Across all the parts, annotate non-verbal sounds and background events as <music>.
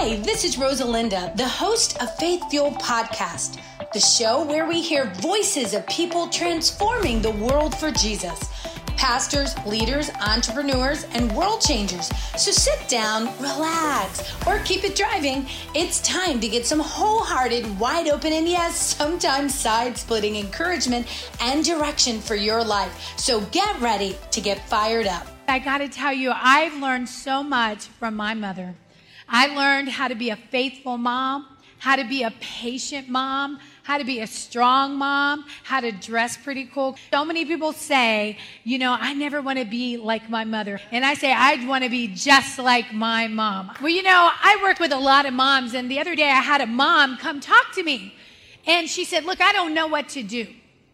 Hi, this is Rosalinda, the host of Faith Fuel Podcast, the show where we hear voices of people transforming the world for Jesus. Pastors, leaders, entrepreneurs, and world changers. So sit down, relax, or keep it driving. It's time to get some wholehearted, wide open, and yes, sometimes side splitting encouragement and direction for your life. So get ready to get fired up. I got to tell you, I've learned so much from my mother. I learned how to be a faithful mom, how to be a patient mom, how to be a strong mom, how to dress pretty cool. So many people say, you know, I never want to be like my mother. And I say, I want to be just like my mom. Well, you know, I work with a lot of moms, and the other day I had a mom come talk to me. And she said, Look, I don't know what to do.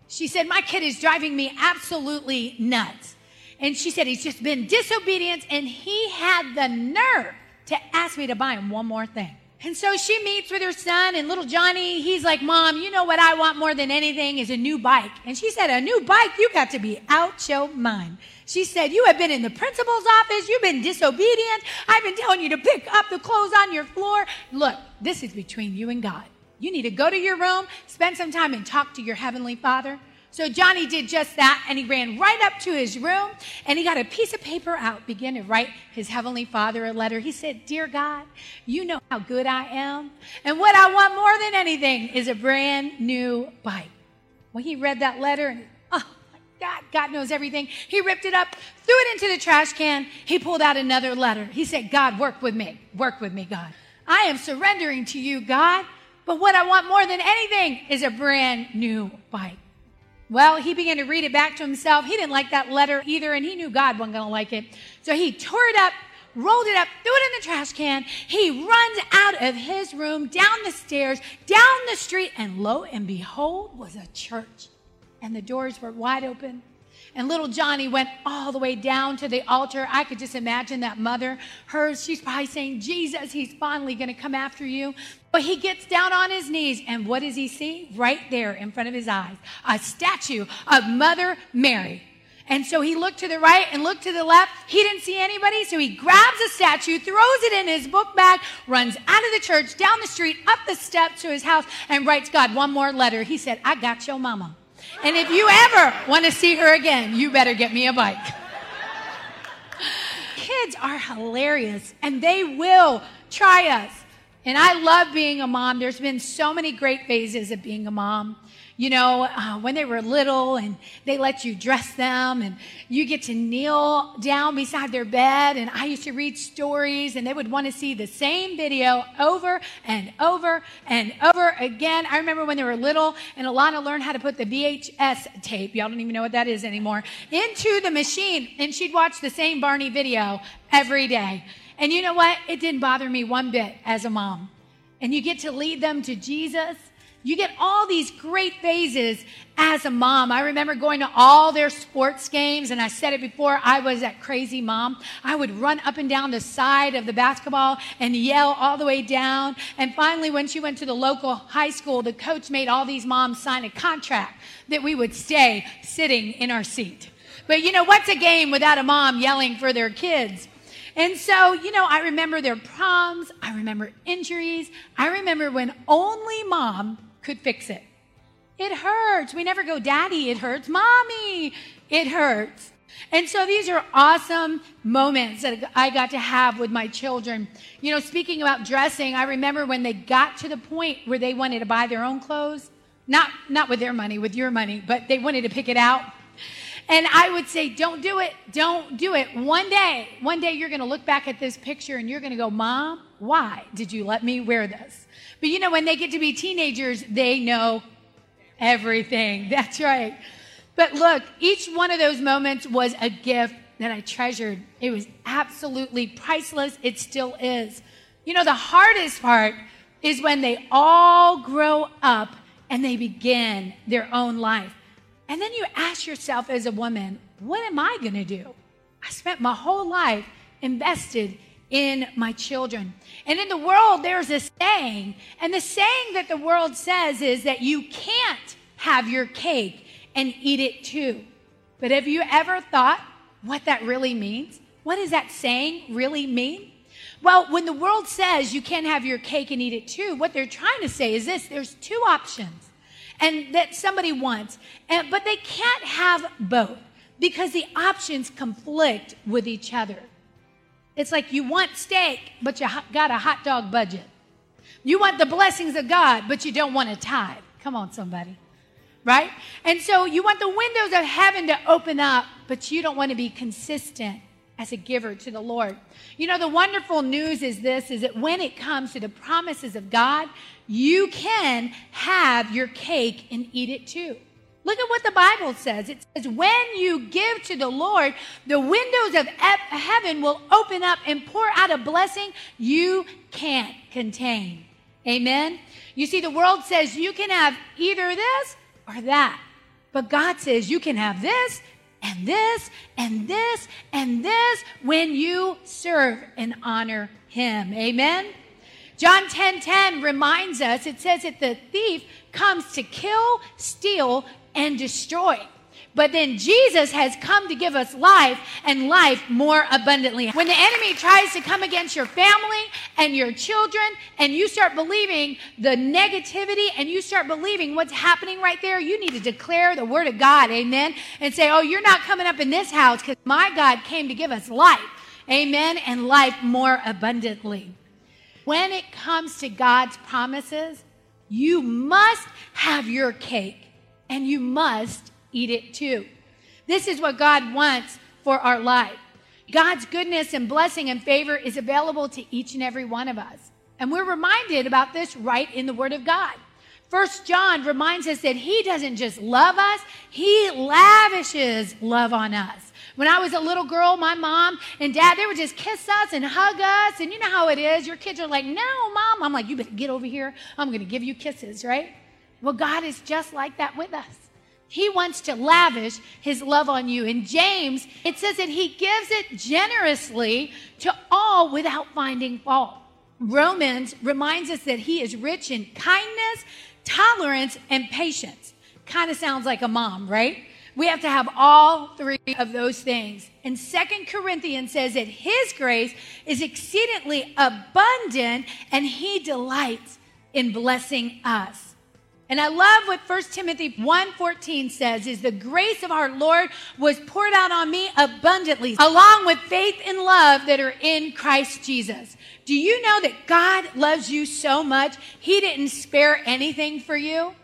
She said, My kid is driving me absolutely nuts. And she said, He's just been disobedient, and he had the nerve to ask me to buy him one more thing. And so she meets with her son, and little Johnny, he's like, Mom, you know what I want more than anything is a new bike. And she said, A new bike? You got to be out your mind. She said, You have been in the principal's office. You've been disobedient. I've been telling you to pick up the clothes on your floor. Look, this is between you and God. You need to go to your room, spend some time, and talk to your heavenly father. So Johnny did just that, and he ran right up to his room, and he got a piece of paper out, began to write his heavenly father a letter. He said, Dear God, you know how good I am, and what I want more than anything is a brand new bike. Well, he read that letter, and oh my God, God knows everything. He ripped it up, threw it into the trash can. He pulled out another letter. He said, God, work with me. Work with me, God. I am surrendering to you, God. But what I want more than anything is a brand new bike. Well, he began to read it back to himself. He didn't like that letter either, and he knew God wasn't going to like it. So he tore it up, rolled it up, threw it in the trash can. He runs out of his room, down the stairs, down the street, and lo and behold was a church. And the doors were wide open. And little Johnny went all the way down to the altar. I could just imagine that mother, hers, she's probably saying, Jesus, he's finally going to come after you. But he gets down on his knees, and what does he see? Right there in front of his eyes, a statue of Mother Mary. And so he looked to the right and looked to the left. He didn't see anybody, so he grabs a statue, throws it in his book bag, runs out of the church, down the street, up the steps to his house, and writes God one more letter. He said, I got your mama. And if you ever want to see her again, you better get me a bike. Kids are hilarious and they will try us. And I love being a mom. There's been so many great phases of being a mom you know, uh, when they were little and they let you dress them and you get to kneel down beside their bed. And I used to read stories and they would want to see the same video over and over and over again. I remember when they were little and Alana learned how to put the VHS tape, y'all don't even know what that is anymore, into the machine and she'd watch the same Barney video every day. And you know what? It didn't bother me one bit as a mom. And you get to lead them to Jesus you get all these great phases as a mom. I remember going to all their sports games, and I said it before, I was that crazy mom. I would run up and down the side of the basketball and yell all the way down. And finally, when she went to the local high school, the coach made all these moms sign a contract that we would stay sitting in our seat. But you know, what's a game without a mom yelling for their kids? And so, you know, I remember their proms. I remember injuries. I remember when only mom could fix it. It hurts. We never go, Daddy, it hurts. Mommy, it hurts. And so these are awesome moments that I got to have with my children. You know, speaking about dressing, I remember when they got to the point where they wanted to buy their own clothes, not, not with their money, with your money, but they wanted to pick it out. And I would say, don't do it. Don't do it. One day, one day you're going to look back at this picture and you're going to go, Mom, why did you let me wear this? But you know, when they get to be teenagers, they know everything. <laughs> That's right. But look, each one of those moments was a gift that I treasured. It was absolutely priceless. It still is. You know, the hardest part is when they all grow up and they begin their own life. And then you ask yourself as a woman, what am I going to do? I spent my whole life invested in my children. And in the world, there's a saying, and the saying that the world says is that you can't have your cake and eat it too. But have you ever thought what that really means? What does that saying really mean? Well, when the world says you can't have your cake and eat it too, what they're trying to say is this there's two options and that somebody wants, and, but they can't have both because the options conflict with each other. It's like you want steak, but you got a hot dog budget. You want the blessings of God, but you don't want a tithe. Come on, somebody. Right? And so you want the windows of heaven to open up, but you don't want to be consistent as a giver to the Lord. You know, the wonderful news is this is that when it comes to the promises of God, you can have your cake and eat it too. Look at what the Bible says. It says, when you give to the Lord, the windows of heaven will open up and pour out a blessing you can't contain. Amen. You see, the world says you can have either this or that. But God says you can have this and this and this and this when you serve and honor Him. Amen. John 10 10 reminds us, it says that the thief comes to kill, steal, and destroy. But then Jesus has come to give us life and life more abundantly. When the enemy tries to come against your family and your children, and you start believing the negativity and you start believing what's happening right there, you need to declare the word of God, amen, and say, Oh, you're not coming up in this house because my God came to give us life, amen, and life more abundantly. When it comes to God's promises, you must have your cake and you must eat it too. This is what God wants for our life. God's goodness and blessing and favor is available to each and every one of us. And we're reminded about this right in the Word of God. First John reminds us that he doesn't just love us, he lavishes love on us. When I was a little girl, my mom and dad, they would just kiss us and hug us. And you know how it is. Your kids are like, no, mom. I'm like, you better get over here. I'm going to give you kisses, right? Well, God is just like that with us. He wants to lavish his love on you. In James, it says that he gives it generously to all without finding fault. Romans reminds us that he is rich in kindness, tolerance, and patience. Kind of sounds like a mom, right? We have to have all three of those things. And Second Corinthians says that his grace is exceedingly abundant and he delights in blessing us. And I love what 1 Timothy 1:14 says is the grace of our Lord was poured out on me abundantly along with faith and love that are in Christ Jesus. Do you know that God loves you so much he didn't spare anything for you?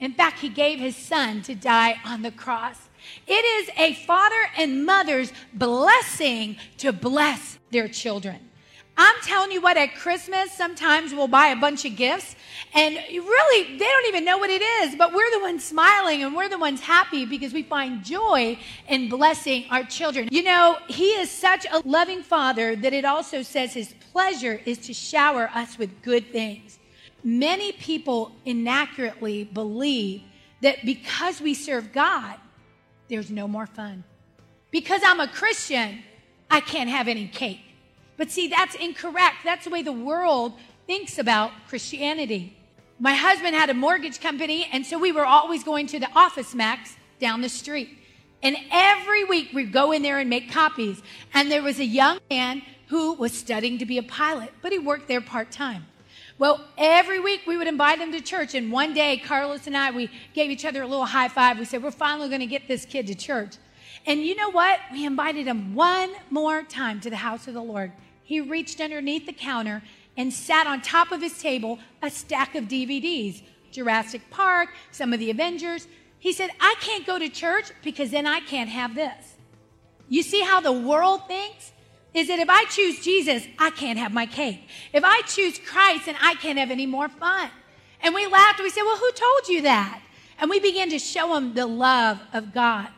In fact, he gave his son to die on the cross. It is a father and mother's blessing to bless their children. I'm telling you what, at Christmas, sometimes we'll buy a bunch of gifts and really, they don't even know what it is, but we're the ones smiling and we're the ones happy because we find joy in blessing our children. You know, He is such a loving Father that it also says His pleasure is to shower us with good things. Many people inaccurately believe that because we serve God, there's no more fun. Because I'm a Christian, I can't have any cake. But see, that's incorrect. That's the way the world thinks about Christianity. My husband had a mortgage company, and so we were always going to the Office Max down the street. And every week we'd go in there and make copies. And there was a young man who was studying to be a pilot, but he worked there part time. Well, every week we would invite him to church. And one day, Carlos and I, we gave each other a little high five. We said, We're finally going to get this kid to church. And you know what? We invited him one more time to the house of the Lord. He reached underneath the counter and sat on top of his table a stack of DVDs Jurassic Park, some of the Avengers. He said, I can't go to church because then I can't have this. You see how the world thinks? Is that if I choose Jesus, I can't have my cake. If I choose Christ, then I can't have any more fun. And we laughed. We said, Well, who told you that? And we began to show him the love of God.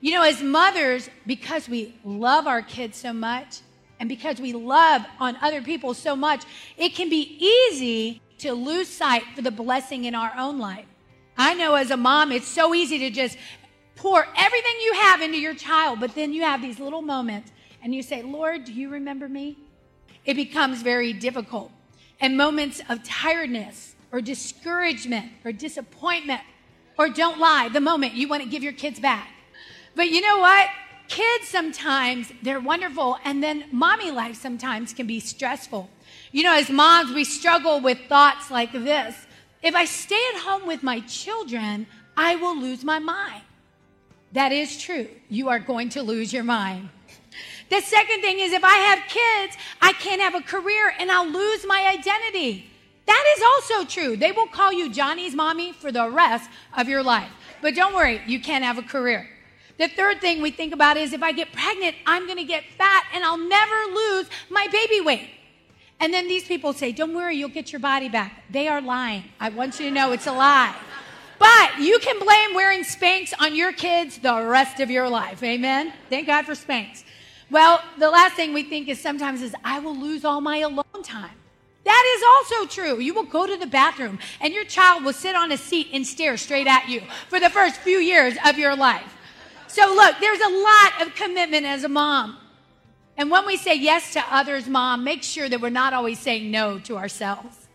You know, as mothers, because we love our kids so much, and because we love on other people so much, it can be easy to lose sight for the blessing in our own life. I know as a mom, it's so easy to just pour everything you have into your child, but then you have these little moments and you say, Lord, do you remember me? It becomes very difficult. And moments of tiredness or discouragement or disappointment or don't lie, the moment you want to give your kids back. But you know what? kids sometimes, they're wonderful, and then mommy life sometimes can be stressful. You know, as moms, we struggle with thoughts like this If I stay at home with my children, I will lose my mind. That is true. You are going to lose your mind. The second thing is if I have kids, I can't have a career and I'll lose my identity. That is also true. They will call you Johnny's mommy for the rest of your life. But don't worry, you can't have a career. The third thing we think about is if I get pregnant, I'm going to get fat and I'll never lose my baby weight. And then these people say, Don't worry, you'll get your body back. They are lying. I want you to know it's a lie. But you can blame wearing Spanx on your kids the rest of your life. Amen? Thank God for Spanx. Well, the last thing we think is sometimes is I will lose all my alone time. That is also true. You will go to the bathroom and your child will sit on a seat and stare straight at you for the first few years of your life. So look, there's a lot of commitment as a mom. And when we say yes to others, mom, make sure that we're not always saying no to ourselves.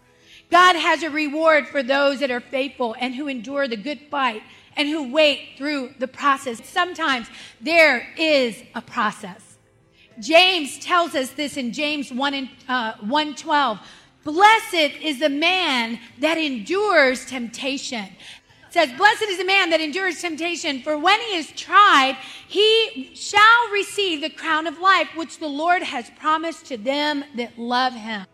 God has a reward for those that are faithful and who endure the good fight and who wait through the process. Sometimes there is a process. James tells us this in James 1 and, uh, 112. Blessed is the man that endures temptation. Says, Blessed is the man that endures temptation, for when he is tried, he shall receive the crown of life which the Lord has promised to them that love him.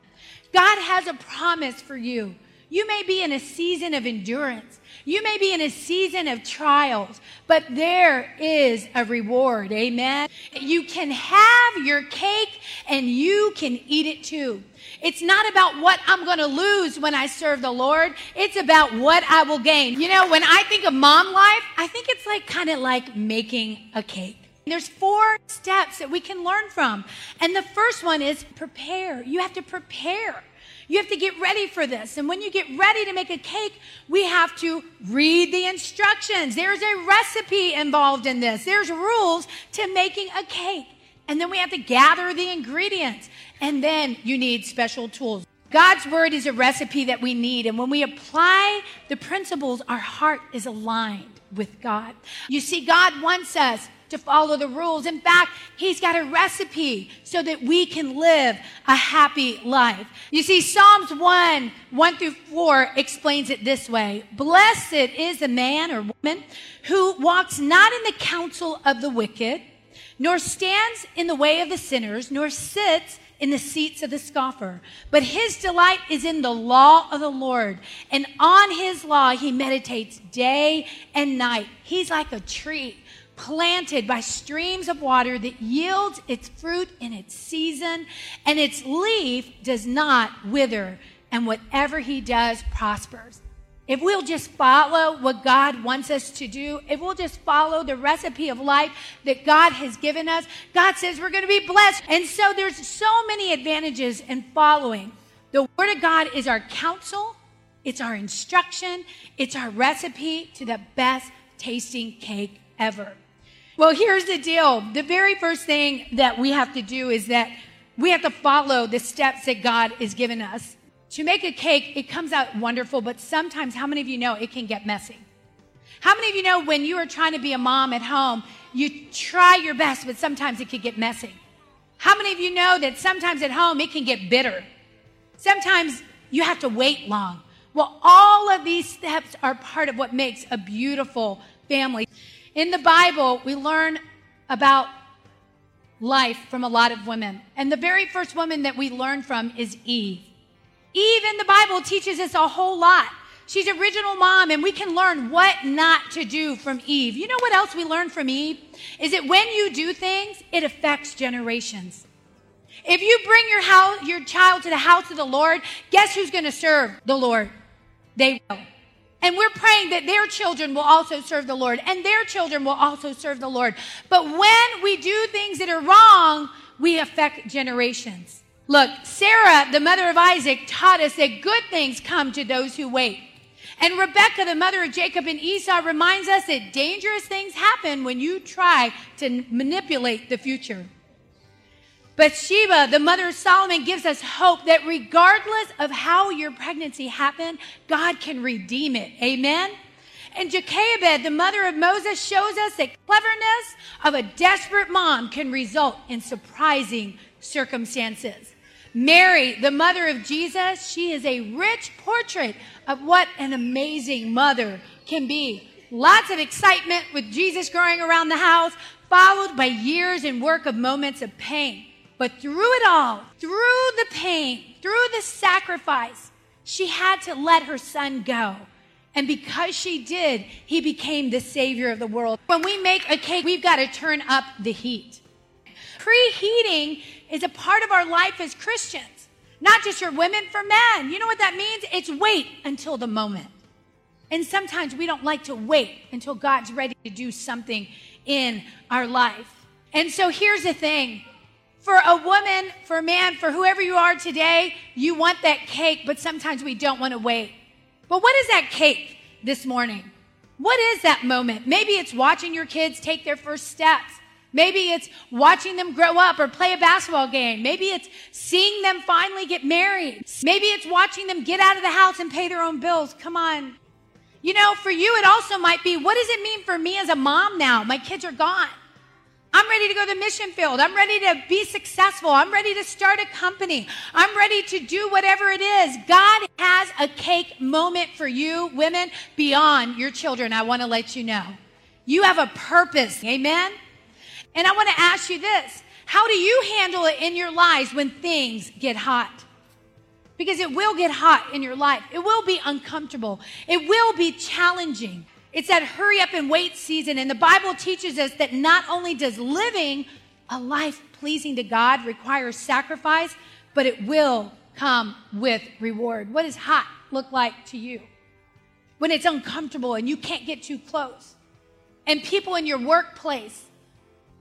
God has a promise for you. You may be in a season of endurance. You may be in a season of trials, but there is a reward. Amen. You can have your cake and you can eat it too. It's not about what I'm going to lose when I serve the Lord. It's about what I will gain. You know, when I think of mom life, I think it's like kind of like making a cake. There's four steps that we can learn from. And the first one is prepare. You have to prepare. You have to get ready for this. And when you get ready to make a cake, we have to read the instructions. There's a recipe involved in this. There's rules to making a cake. And then we have to gather the ingredients. And then you need special tools. God's word is a recipe that we need. And when we apply the principles, our heart is aligned with God. You see, God wants us to follow the rules. In fact, He's got a recipe so that we can live a happy life. You see, Psalms 1, 1 through 4 explains it this way. Blessed is the man or woman who walks not in the counsel of the wicked, nor stands in the way of the sinners, nor sits in the seats of the scoffer. But his delight is in the law of the Lord. And on his law he meditates day and night. He's like a tree planted by streams of water that yields its fruit in its season, and its leaf does not wither, and whatever he does prospers. If we'll just follow what God wants us to do, if we'll just follow the recipe of life that God has given us, God says we're going to be blessed. And so there's so many advantages in following. The Word of God is our counsel, it's our instruction, it's our recipe to the best tasting cake ever. Well, here's the deal. The very first thing that we have to do is that we have to follow the steps that God has given us. To make a cake, it comes out wonderful, but sometimes, how many of you know it can get messy? How many of you know when you are trying to be a mom at home, you try your best, but sometimes it can get messy? How many of you know that sometimes at home it can get bitter? Sometimes you have to wait long. Well, all of these steps are part of what makes a beautiful family. In the Bible, we learn about life from a lot of women. And the very first woman that we learn from is Eve. Eve in the Bible teaches us a whole lot. She's original mom, and we can learn what not to do from Eve. You know what else we learn from Eve? Is that when you do things, it affects generations. If you bring your house, your child to the house of the Lord, guess who's going to serve the Lord? They will. And we're praying that their children will also serve the Lord and their children will also serve the Lord. But when we do things that are wrong, we affect generations. Look, Sarah, the mother of Isaac, taught us that good things come to those who wait. And Rebecca, the mother of Jacob and Esau, reminds us that dangerous things happen when you try to manipulate the future. Bathsheba, the mother of Solomon, gives us hope that regardless of how your pregnancy happened, God can redeem it. Amen? And Jochebed, the mother of Moses, shows us that cleverness of a desperate mom can result in surprising circumstances. Mary, the mother of Jesus, she is a rich portrait of what an amazing mother can be. Lots of excitement with Jesus growing around the house, followed by years and work of moments of pain. But through it all, through the pain, through the sacrifice, she had to let her son go. And because she did, he became the savior of the world. When we make a cake, we've got to turn up the heat. Preheating is a part of our life as Christians, not just for women, for men. You know what that means? It's wait until the moment. And sometimes we don't like to wait until God's ready to do something in our life. And so here's the thing for a woman, for a man, for whoever you are today, you want that cake, but sometimes we don't want to wait. But what is that cake this morning? What is that moment? Maybe it's watching your kids take their first steps. Maybe it's watching them grow up or play a basketball game. Maybe it's seeing them finally get married. Maybe it's watching them get out of the house and pay their own bills. Come on. You know, for you, it also might be what does it mean for me as a mom now? My kids are gone. I'm ready to go to the mission field. I'm ready to be successful. I'm ready to start a company. I'm ready to do whatever it is. God has a cake moment for you, women, beyond your children. I want to let you know. You have a purpose. Amen. And I want to ask you this How do you handle it in your lives when things get hot? Because it will get hot in your life, it will be uncomfortable, it will be challenging. It's that hurry up and wait season. And the Bible teaches us that not only does living a life pleasing to God require sacrifice, but it will come with reward. What does hot look like to you? When it's uncomfortable and you can't get too close, and people in your workplace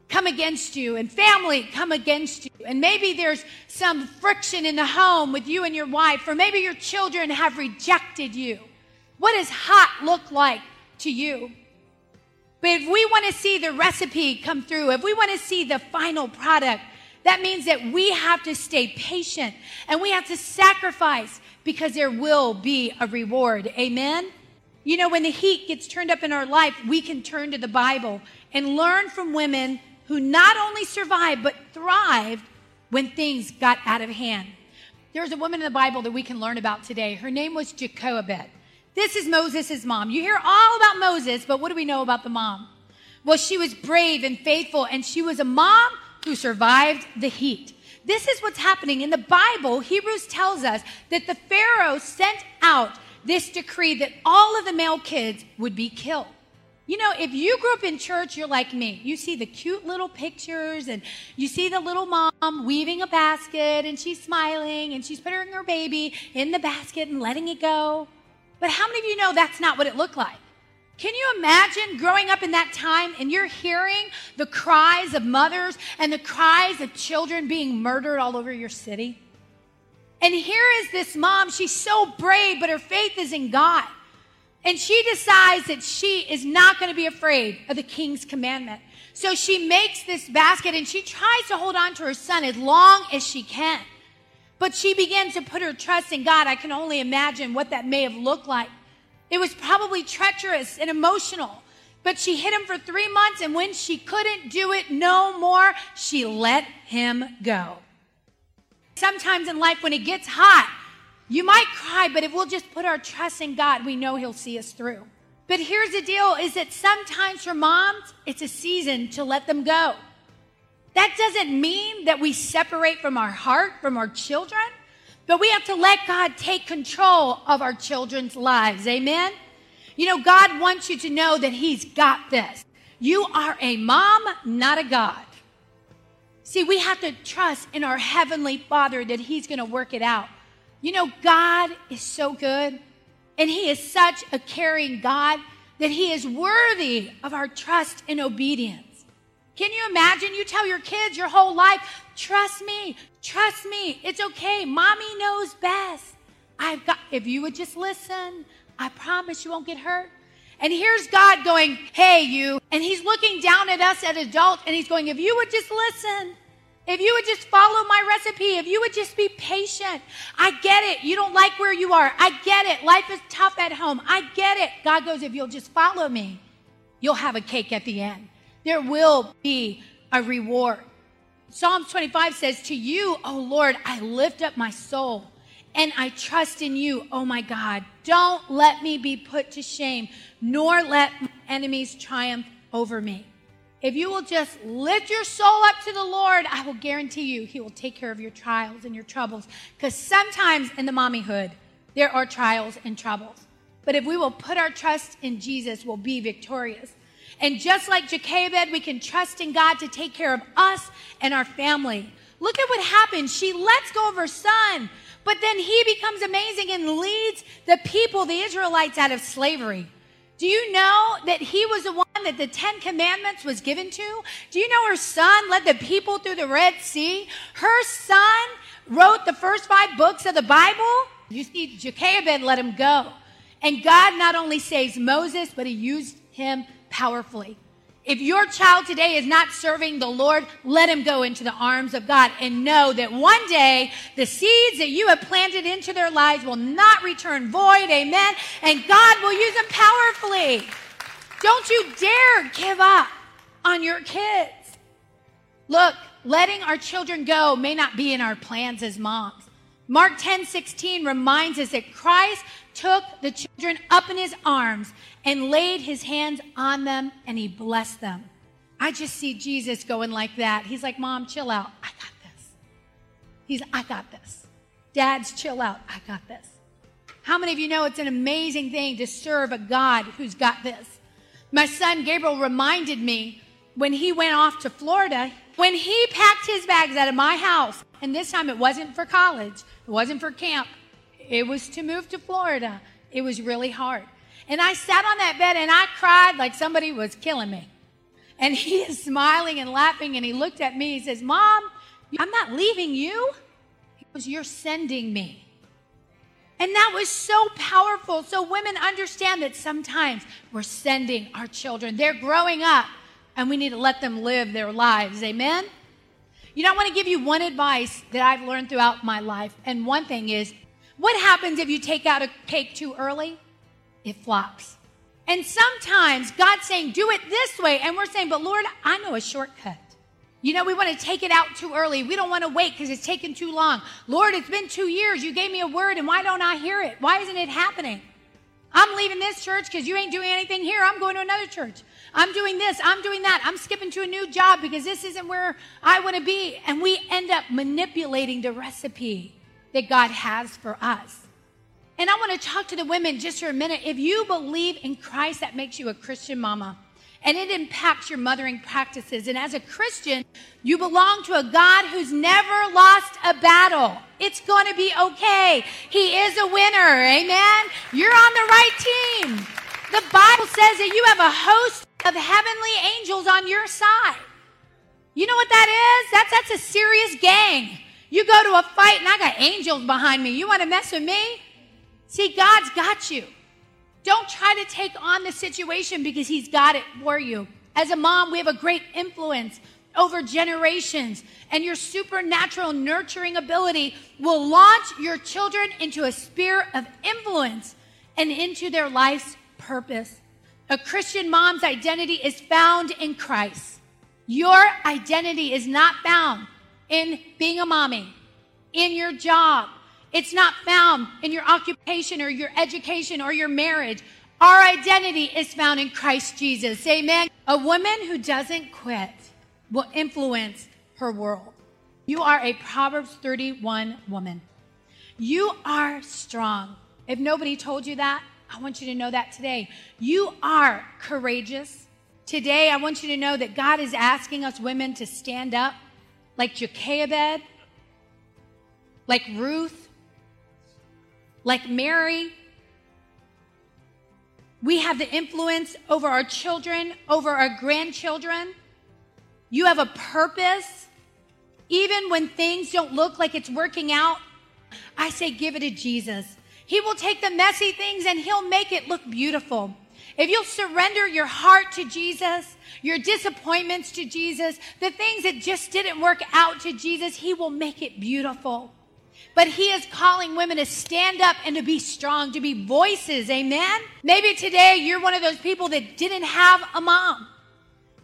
come against you and family come against you. And maybe there's some friction in the home with you and your wife, or maybe your children have rejected you. What does hot look like to you? But if we want to see the recipe come through, if we want to see the final product, that means that we have to stay patient and we have to sacrifice because there will be a reward. Amen? You know, when the heat gets turned up in our life, we can turn to the Bible and learn from women who not only survived, but thrived when things got out of hand. There's a woman in the Bible that we can learn about today. Her name was Jochebed. This is Moses' mom. You hear all about Moses, but what do we know about the mom? Well, she was brave and faithful, and she was a mom who survived the heat. This is what's happening. In the Bible, Hebrews tells us that the Pharaoh sent out this decree that all of the male kids would be killed. You know, if you grew up in church, you're like me. You see the cute little pictures and you see the little mom weaving a basket and she's smiling and she's putting her baby in the basket and letting it go. But how many of you know that's not what it looked like? Can you imagine growing up in that time and you're hearing the cries of mothers and the cries of children being murdered all over your city? And here is this mom. She's so brave, but her faith is in God. And she decides that she is not going to be afraid of the king's commandment. So she makes this basket and she tries to hold on to her son as long as she can. But she began to put her trust in God. I can only imagine what that may have looked like. It was probably treacherous and emotional. But she hid him for three months, and when she couldn't do it no more, she let him go. Sometimes in life, when it gets hot, you might cry, but if we'll just put our trust in God, we know He'll see us through. But here's the deal is that sometimes for moms, it's a season to let them go. That doesn't mean that we separate from our heart, from our children, but we have to let God take control of our children's lives. Amen? You know, God wants you to know that He's got this. You are a mom, not a God. See, we have to trust in our Heavenly Father that He's going to work it out. You know, God is so good, and He is such a caring God that He is worthy of our trust and obedience. Can you imagine? You tell your kids your whole life, trust me, trust me, it's okay, mommy knows best. I've got, if you would just listen, I promise you won't get hurt. And here's God going, hey, you. And he's looking down at us as adults and he's going, if you would just listen, If you would just follow my recipe, if you would just be patient. I get it. You don't like where you are. I get it. Life is tough at home. I get it. God goes, if you'll just follow me, you'll have a cake at the end. There will be a reward. Psalms 25 says, To you, O Lord, I lift up my soul and I trust in you, oh my God. Don't let me be put to shame, nor let enemies triumph over me. If you will just lift your soul up to the Lord, I will guarantee you He will take care of your trials and your troubles. Because sometimes in the mommyhood, there are trials and troubles. But if we will put our trust in Jesus, we'll be victorious. And just like Jochebed, we can trust in God to take care of us and our family. Look at what happened. She lets go of her son, but then he becomes amazing and leads the people, the Israelites, out of slavery. Do you know that he was the one that the Ten Commandments was given to? Do you know her son led the people through the Red Sea? Her son wrote the first five books of the Bible. You see, Jochebed let him go. And God not only saves Moses, but he used him powerfully. If your child today is not serving the Lord, let him go into the arms of God and know that one day the seeds that you have planted into their lives will not return void. Amen. And God will use them powerfully. Don't you dare give up on your kids. Look, letting our children go may not be in our plans as moms. Mark 10 16 reminds us that Christ took the children up in his arms and laid his hands on them and he blessed them. I just see Jesus going like that. He's like, Mom, chill out. I got this. He's, I got this. Dads, chill out. I got this. How many of you know it's an amazing thing to serve a God who's got this? My son Gabriel reminded me when he went off to Florida, when he packed his bags out of my house, and this time it wasn't for college, it wasn't for camp, it was to move to Florida. It was really hard. And I sat on that bed and I cried like somebody was killing me. And he is smiling and laughing and he looked at me. He says, Mom, I'm not leaving you. He goes, You're sending me. And that was so powerful. So women understand that sometimes we're sending our children. They're growing up and we need to let them live their lives. Amen? You know, I want to give you one advice that I've learned throughout my life. And one thing is, what happens if you take out a cake too early? it flops. And sometimes God's saying, do it this way. And we're saying, but Lord, I know a shortcut. You know, we want to take it out too early. We don't want to wait because it's taken too long. Lord, it's been two years. You gave me a word, and why don't I hear it? Why isn't it happening? I'm leaving this church because you ain't doing anything here. I'm going to another church. I'm doing this. I'm doing that. I'm skipping to a new job because this isn't where I want to be. And we end up manipulating the recipe that God has for us. And I want to talk to the women just for a minute. If you believe in Christ, that makes you a Christian mama. And it impacts your mothering practices. And as a Christian, you belong to a God who's never lost a battle. It's going to be okay. He is a winner. Amen. You're on the right team. The Bible says that you have a host of heavenly angels on your side. You know what that is? That's, that's a serious gang. You go to a fight and I got angels behind me. You want to mess with me? See, God's got you. Don't try to take on the situation because He's got it for you. As a mom, we have a great influence over generations, and your supernatural nurturing ability will launch your children into a sphere of influence and into their life's purpose. A Christian mom's identity is found in Christ. Your identity is not found in being a mommy, in your job, it's not found in your occupation or your education or your marriage. Our identity is found in Christ Jesus. Amen. A woman who doesn't quit will influence her world. You are a Proverbs 31 woman. You are strong. If nobody told you that, I want you to know that today. You are courageous. Today, I want you to know that God is asking us women to stand up like Jochebed, like Ruth, like Mary, we have the influence over our children, over our grandchildren. You have a purpose. Even when things don't look like it's working out, I say give it to Jesus. He will take the messy things and he'll make it look beautiful. If you'll surrender your heart to Jesus, your disappointments to Jesus, the things that just didn't work out to Jesus, He will make it beautiful. But He is calling women to stand up and to be strong, to be voices. Amen? Maybe today you're one of those people that didn't have a mom.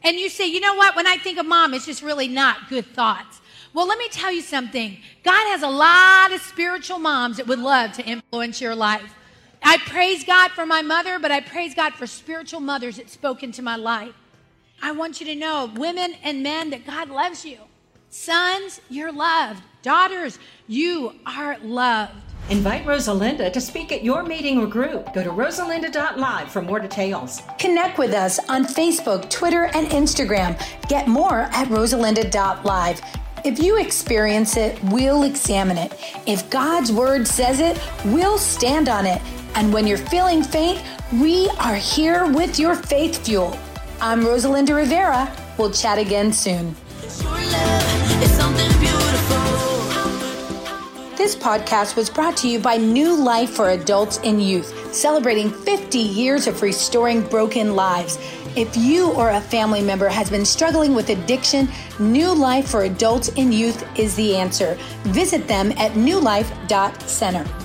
And you say, you know what? When I think of mom, it's just really not good thoughts. Well, let me tell you something. God has a lot of spiritual moms that would love to influence your life. I praise God for my mother, but I praise God for spiritual mothers that spoke into my life. I want you to know, women and men, that God loves you. Sons, you're loved. Daughters, you are loved. Invite Rosalinda to speak at your meeting or group. Go to rosalinda.live for more details. Connect with us on Facebook, Twitter, and Instagram. Get more at rosalinda.live. If you experience it, we'll examine it. If God's word says it, we'll stand on it. And when you're feeling faint, we are here with your faith fuel. I'm Rosalinda Rivera. We'll chat again soon. This podcast was brought to you by New Life for Adults and Youth, celebrating 50 years of restoring broken lives. If you or a family member has been struggling with addiction, New Life for Adults and Youth is the answer. Visit them at newlife.center.